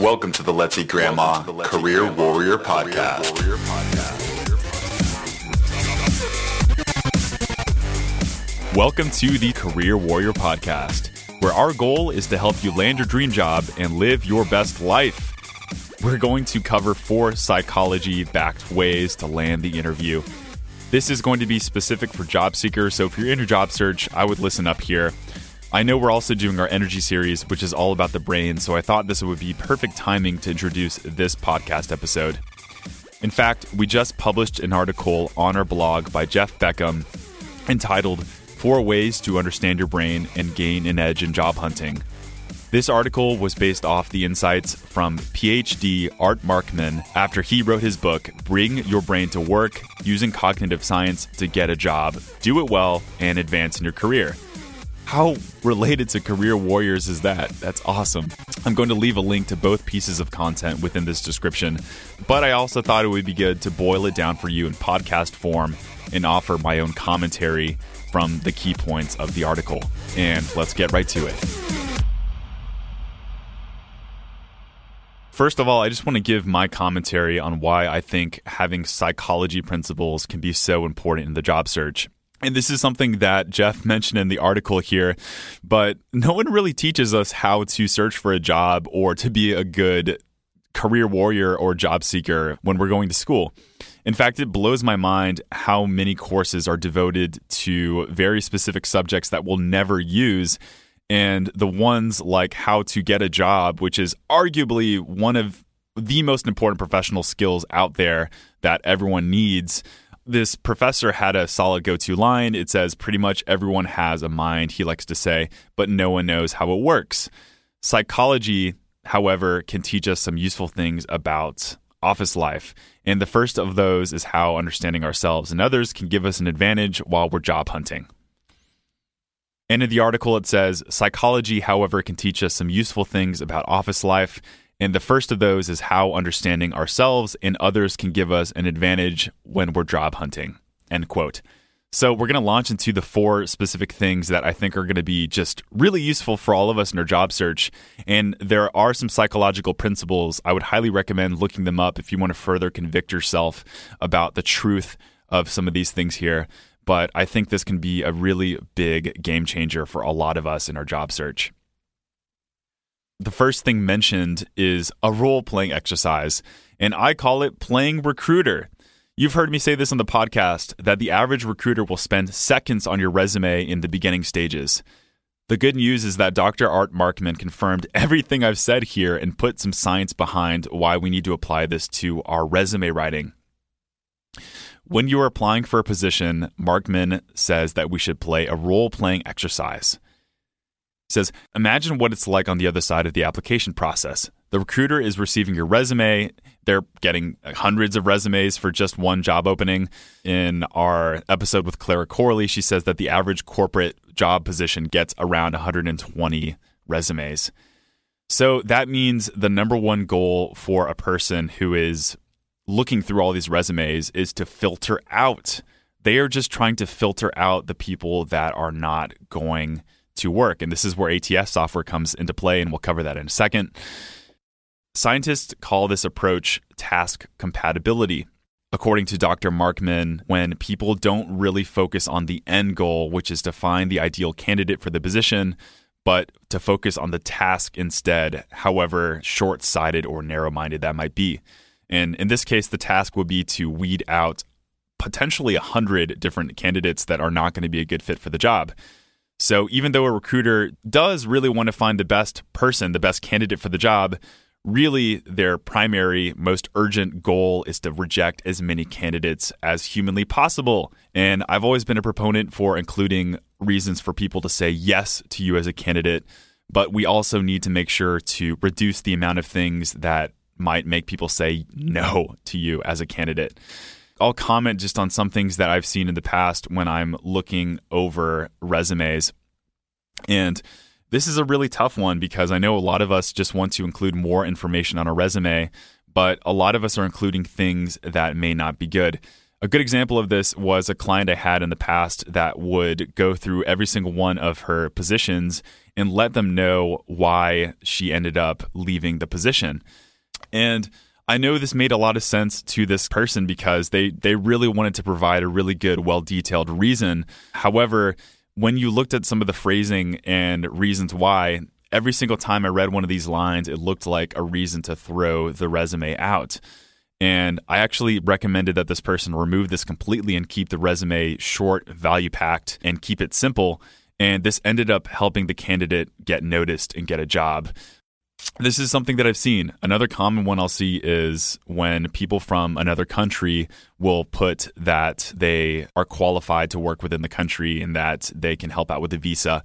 Welcome to the Let's Eat Grandma Career Warrior Podcast. Welcome to the Career Warrior Podcast, where our goal is to help you land your dream job and live your best life. We're going to cover four psychology backed ways to land the interview. This is going to be specific for job seekers, so if you're in your job search, I would listen up here. I know we're also doing our energy series, which is all about the brain, so I thought this would be perfect timing to introduce this podcast episode. In fact, we just published an article on our blog by Jeff Beckham entitled Four Ways to Understand Your Brain and Gain an Edge in Job Hunting. This article was based off the insights from PhD Art Markman after he wrote his book, Bring Your Brain to Work Using Cognitive Science to Get a Job, Do It Well, and Advance in Your Career. How related to Career Warriors is that? That's awesome. I'm going to leave a link to both pieces of content within this description, but I also thought it would be good to boil it down for you in podcast form and offer my own commentary from the key points of the article. And let's get right to it. First of all, I just want to give my commentary on why I think having psychology principles can be so important in the job search. And this is something that Jeff mentioned in the article here, but no one really teaches us how to search for a job or to be a good career warrior or job seeker when we're going to school. In fact, it blows my mind how many courses are devoted to very specific subjects that we'll never use. And the ones like how to get a job, which is arguably one of the most important professional skills out there that everyone needs. This professor had a solid go to line. It says, pretty much everyone has a mind, he likes to say, but no one knows how it works. Psychology, however, can teach us some useful things about office life. And the first of those is how understanding ourselves and others can give us an advantage while we're job hunting. And in the article, it says psychology, however, can teach us some useful things about office life. And the first of those is how understanding ourselves and others can give us an advantage when we're job hunting. End quote. So, we're going to launch into the four specific things that I think are going to be just really useful for all of us in our job search. And there are some psychological principles. I would highly recommend looking them up if you want to further convict yourself about the truth of some of these things here. But I think this can be a really big game changer for a lot of us in our job search. The first thing mentioned is a role playing exercise, and I call it playing recruiter. You've heard me say this on the podcast that the average recruiter will spend seconds on your resume in the beginning stages. The good news is that Dr. Art Markman confirmed everything I've said here and put some science behind why we need to apply this to our resume writing. When you are applying for a position, Markman says that we should play a role playing exercise. Says, Imagine what it's like on the other side of the application process. The recruiter is receiving your resume they're getting hundreds of resumes for just one job opening. In our episode with Clara Corley, she says that the average corporate job position gets around 120 resumes. So that means the number one goal for a person who is looking through all these resumes is to filter out. They are just trying to filter out the people that are not going to work. And this is where ATS software comes into play, and we'll cover that in a second. Scientists call this approach task compatibility. According to Dr. Markman, when people don't really focus on the end goal, which is to find the ideal candidate for the position, but to focus on the task instead, however short sighted or narrow minded that might be. And in this case, the task would be to weed out potentially 100 different candidates that are not going to be a good fit for the job. So even though a recruiter does really want to find the best person, the best candidate for the job, really their primary, most urgent goal is to reject as many candidates as humanly possible. And I've always been a proponent for including reasons for people to say yes to you as a candidate, but we also need to make sure to reduce the amount of things that might make people say no to you as a candidate. I'll comment just on some things that I've seen in the past when I'm looking over resumes. And this is a really tough one because I know a lot of us just want to include more information on a resume, but a lot of us are including things that may not be good. A good example of this was a client I had in the past that would go through every single one of her positions and let them know why she ended up leaving the position. And I know this made a lot of sense to this person because they they really wanted to provide a really good, well detailed reason. However, when you looked at some of the phrasing and reasons why, every single time I read one of these lines, it looked like a reason to throw the resume out. And I actually recommended that this person remove this completely and keep the resume short, value packed, and keep it simple. And this ended up helping the candidate get noticed and get a job. This is something that I've seen. Another common one I'll see is when people from another country will put that they are qualified to work within the country and that they can help out with the visa.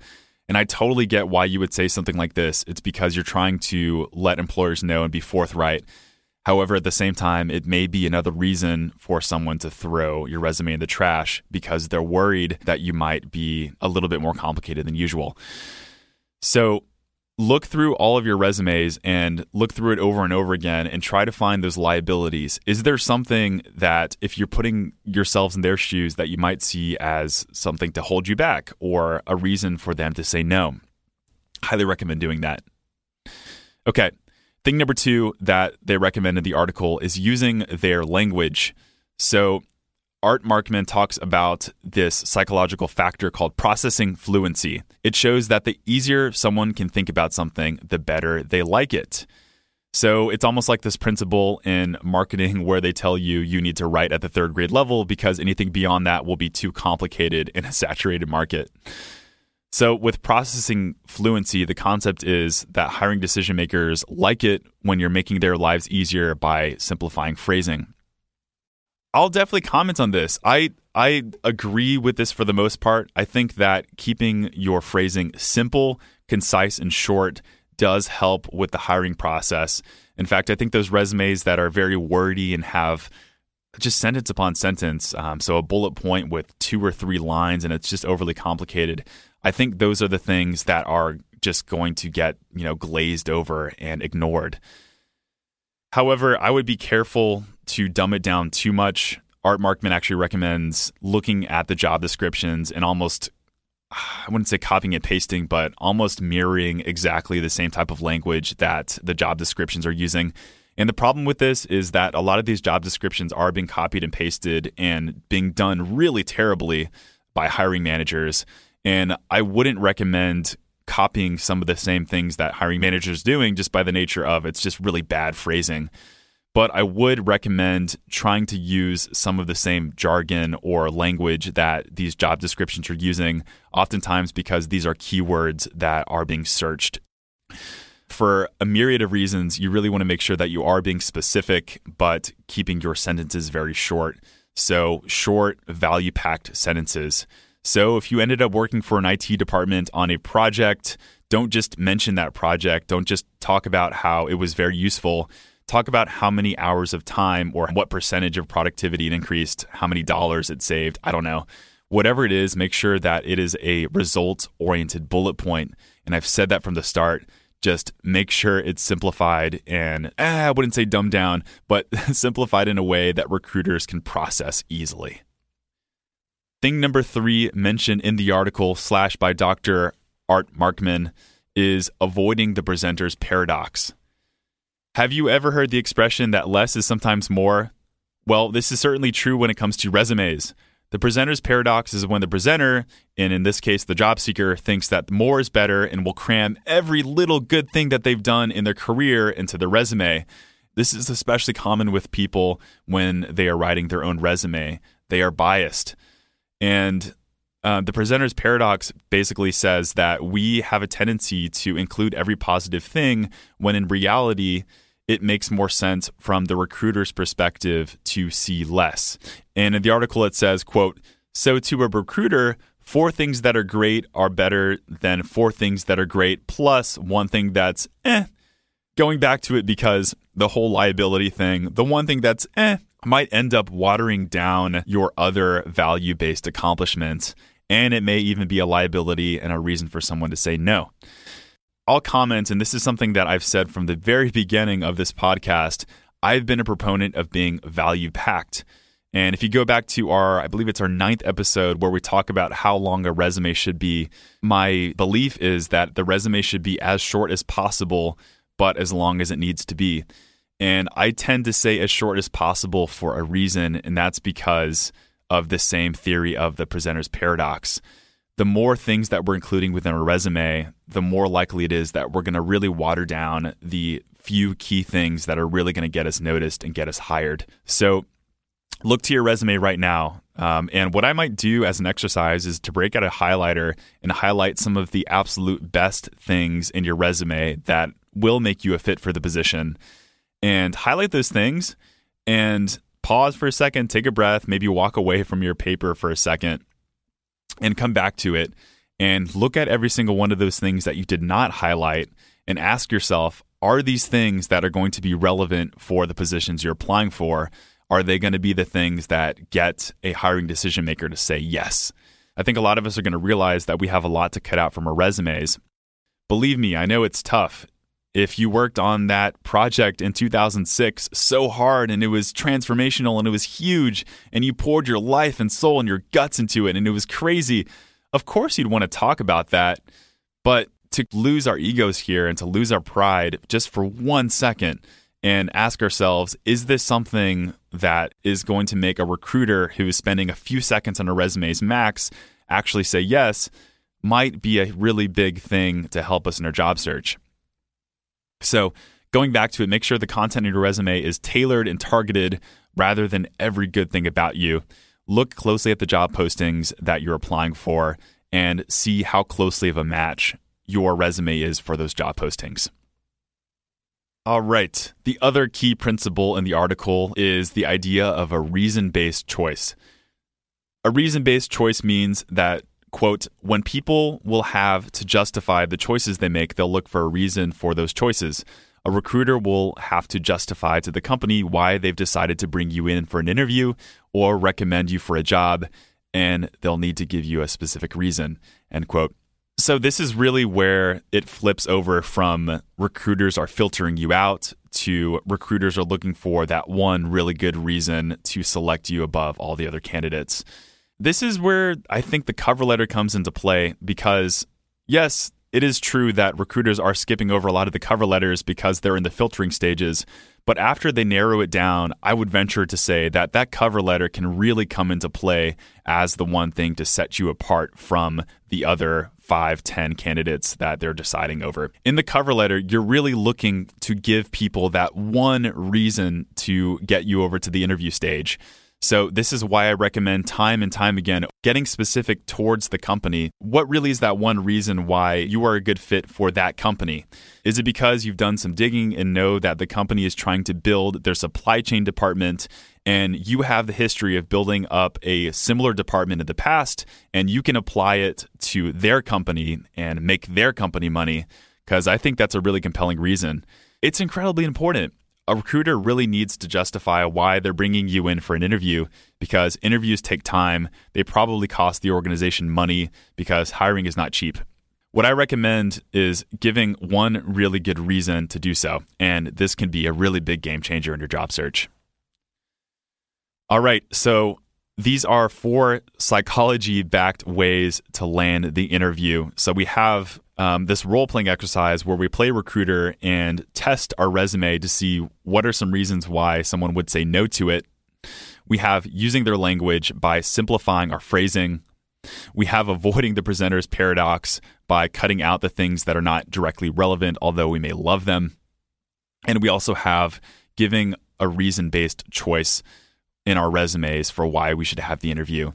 And I totally get why you would say something like this. It's because you're trying to let employers know and be forthright However, at the same time, it may be another reason for someone to throw your resume in the trash because they're worried that you might be a little bit more complicated than usual. So, look through all of your resumes and look through it over and over again and try to find those liabilities. Is there something that, if you're putting yourselves in their shoes, that you might see as something to hold you back or a reason for them to say no? Highly recommend doing that. Okay, Thing number two that they recommend in the article is using their language. So, Art Markman talks about this psychological factor called processing fluency. It shows that the easier someone can think about something, the better they like it. So it's almost like this principle in marketing where they tell you you need to write at the third grade level because anything beyond that will be too complicated in a saturated market. So, with processing fluency, the concept is that hiring decision makers like it when you're making their lives easier by simplifying phrasing. I'll definitely comment on this. I I agree with this for the most part. I think that keeping your phrasing simple, concise, and short does help with the hiring process. In fact, I think those resumes that are very wordy and have just sentence upon sentence, um, so a bullet point with two or three lines, and it's just overly complicated. I think those are the things that are just going to get, you know, glazed over and ignored. However, I would be careful to dumb it down too much. Art Markman actually recommends looking at the job descriptions and almost I wouldn't say copying and pasting, but almost mirroring exactly the same type of language that the job descriptions are using. And the problem with this is that a lot of these job descriptions are being copied and pasted and being done really terribly by hiring managers. And I wouldn't recommend copying some of the same things that hiring managers doing just by the nature of it's just really bad phrasing. But I would recommend trying to use some of the same jargon or language that these job descriptions are using, oftentimes because these are keywords that are being searched. For a myriad of reasons, you really want to make sure that you are being specific, but keeping your sentences very short. So, short, value packed sentences. So if you ended up working for an IT department on a project, don't just mention that project. Don't just talk about how it was very useful. Talk about how many hours of time or what percentage of productivity it increased, how many dollars it saved. I don't know. Whatever it is, make sure that it is a result oriented bullet point. And I've said that from the start. Just make sure it's simplified and eh, I wouldn't say dumbed down, but simplified in a way that recruiters can process easily. Thing number three mentioned in the article slash by Dr. Art Markman is avoiding the presenter's paradox. Have you ever heard the expression that less is sometimes more? Well, this is certainly true when it comes to resumes. The presenter's paradox is when the presenter, and in this case the job seeker, thinks that more is better and will cram every little good thing that they've done in their career into their resume. This is especially common with people when they are writing their own resume. They are biased. And uh, the presenter's paradox basically says that we have a tendency to include every positive thing when in reality, it makes more sense from the recruiter's perspective to see less. And in the article, it says, quote, so to a recruiter, four things that are great are better than four things that are great plus one thing that's eh. Going back to it because the whole liability thing, the one thing that's eh might end up watering down your other value based accomplishments, and it may even be a liability and a reason for someone to say no. I'll comment, and this is something that I've said from the very beginning of this podcast. I've been a proponent of being value packed. And if you go back to our, I believe it's our ninth episode where we talk about how long a resume should be, my belief is that the resume should be as short as possible, but as long as it needs to be. And I tend to say as short as possible for a reason, and that's because of the same theory of the presenter's paradox. The more things that we're including within a resume, the more likely it is that we're going to really water down the few key things that are really going to get us noticed and get us hired. So look to your resume right now. Um, and what I might do as an exercise is to break out a highlighter and highlight some of the absolute best things in your resume that will make you a fit for the position. And highlight those things and pause for a second, take a breath, maybe walk away from your paper for a second and come back to it and look at every single one of those things that you did not highlight and ask yourself are these things that are going to be relevant for the positions you're applying for? Are they going to be the things that get a hiring decision maker to say yes? I think a lot of us are going to realize that we have a lot to cut out from our resumes. Believe me, I know it's tough. If you worked on that project in 2006 so hard and it was transformational and it was huge and you poured your life and soul and your guts into it and it was crazy, of course you'd want to talk about that. But to lose our egos here and to lose our pride just for one second and ask ourselves is this something that is going to make a recruiter who is spending a few seconds on a resume's max actually say yes might be a really big thing to help us in our job search. So, going back to it, make sure the content in your resume is tailored and targeted rather than every good thing about you. Look closely at the job postings that you're applying for and see how closely of a match your resume is for those job postings. All right. The other key principle in the article is the idea of a reason based choice. A reason based choice means that, quote, when people will have to justify the choices they make, they'll look for a reason for those choices. A recruiter will have to justify to the company why they've decided to bring you in for an interview or recommend you for a job, and they'll need to give you a specific reason, end quote. So this is really where it flips over from recruiters are filtering you out to recruiters are looking for that one really good reason to select you above all the other candidates. This is where I think the cover letter comes into play because yes, it is true that recruiters are skipping over a lot of the cover letters because they're in the filtering stages. But after they narrow it down, I would venture to say that that cover letter can really come into play as the one thing to set you apart from the other five, ten candidates that they're deciding over. In the cover letter, you're really looking to give people that one reason to get you over to the interview stage. So, this is why I recommend time and time again getting specific towards the company. What really is that one reason why you are a good fit for that company? Is it because you've done some digging and know that the company is trying to build their supply chain department and you have the history of building up a similar department in the past and you can apply it to their company and make their company money? Because I think that's a really compelling reason. It's incredibly important a recruiter really needs to justify why they're bringing you in for an interview because interviews take time. They probably cost the organization money because hiring is not cheap. What I recommend is giving one really good reason to do so, and this can be a really big game changer in your job search. All right, so these are four psychology backed ways to land the interview. So we have um, this role playing exercise where we play recruiter and test our resume to see what are some reasons why someone would say no to it. We have using their language by simplifying our phrasing. We have avoiding the presenter's paradox by cutting out the things that are not directly relevant, although we may love them. And we also have giving a reason based choice in our resumes for why we should have the interview.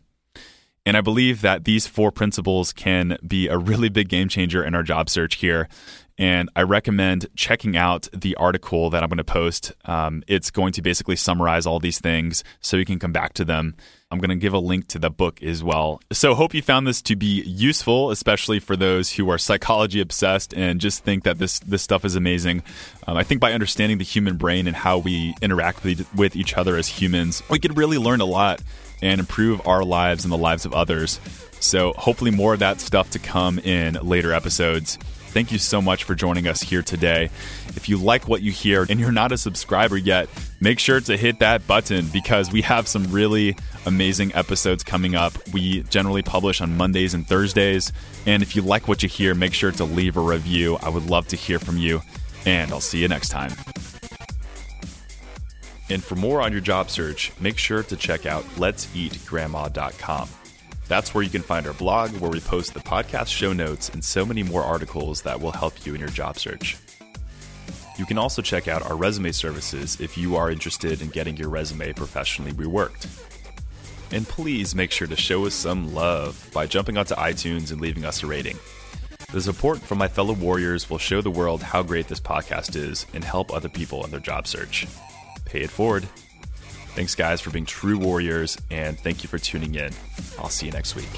And I believe that these four principles can be a really big game changer in our job search here. And I recommend checking out the article that I'm going to post. Um, it's going to basically summarize all these things so you can come back to them. I'm going to give a link to the book as well. So, hope you found this to be useful, especially for those who are psychology obsessed and just think that this this stuff is amazing. Um, I think by understanding the human brain and how we interact with each other as humans, we could really learn a lot and improve our lives and the lives of others. So, hopefully, more of that stuff to come in later episodes. Thank you so much for joining us here today. If you like what you hear and you're not a subscriber yet, make sure to hit that button because we have some really amazing episodes coming up. We generally publish on Mondays and Thursdays. And if you like what you hear, make sure to leave a review. I would love to hear from you. And I'll see you next time. And for more on your job search, make sure to check out let'seatgrandma.com. That's where you can find our blog, where we post the podcast show notes and so many more articles that will help you in your job search. You can also check out our resume services if you are interested in getting your resume professionally reworked. And please make sure to show us some love by jumping onto iTunes and leaving us a rating. The support from my fellow warriors will show the world how great this podcast is and help other people in their job search. Pay it forward. Thanks, guys, for being true warriors, and thank you for tuning in. I'll see you next week.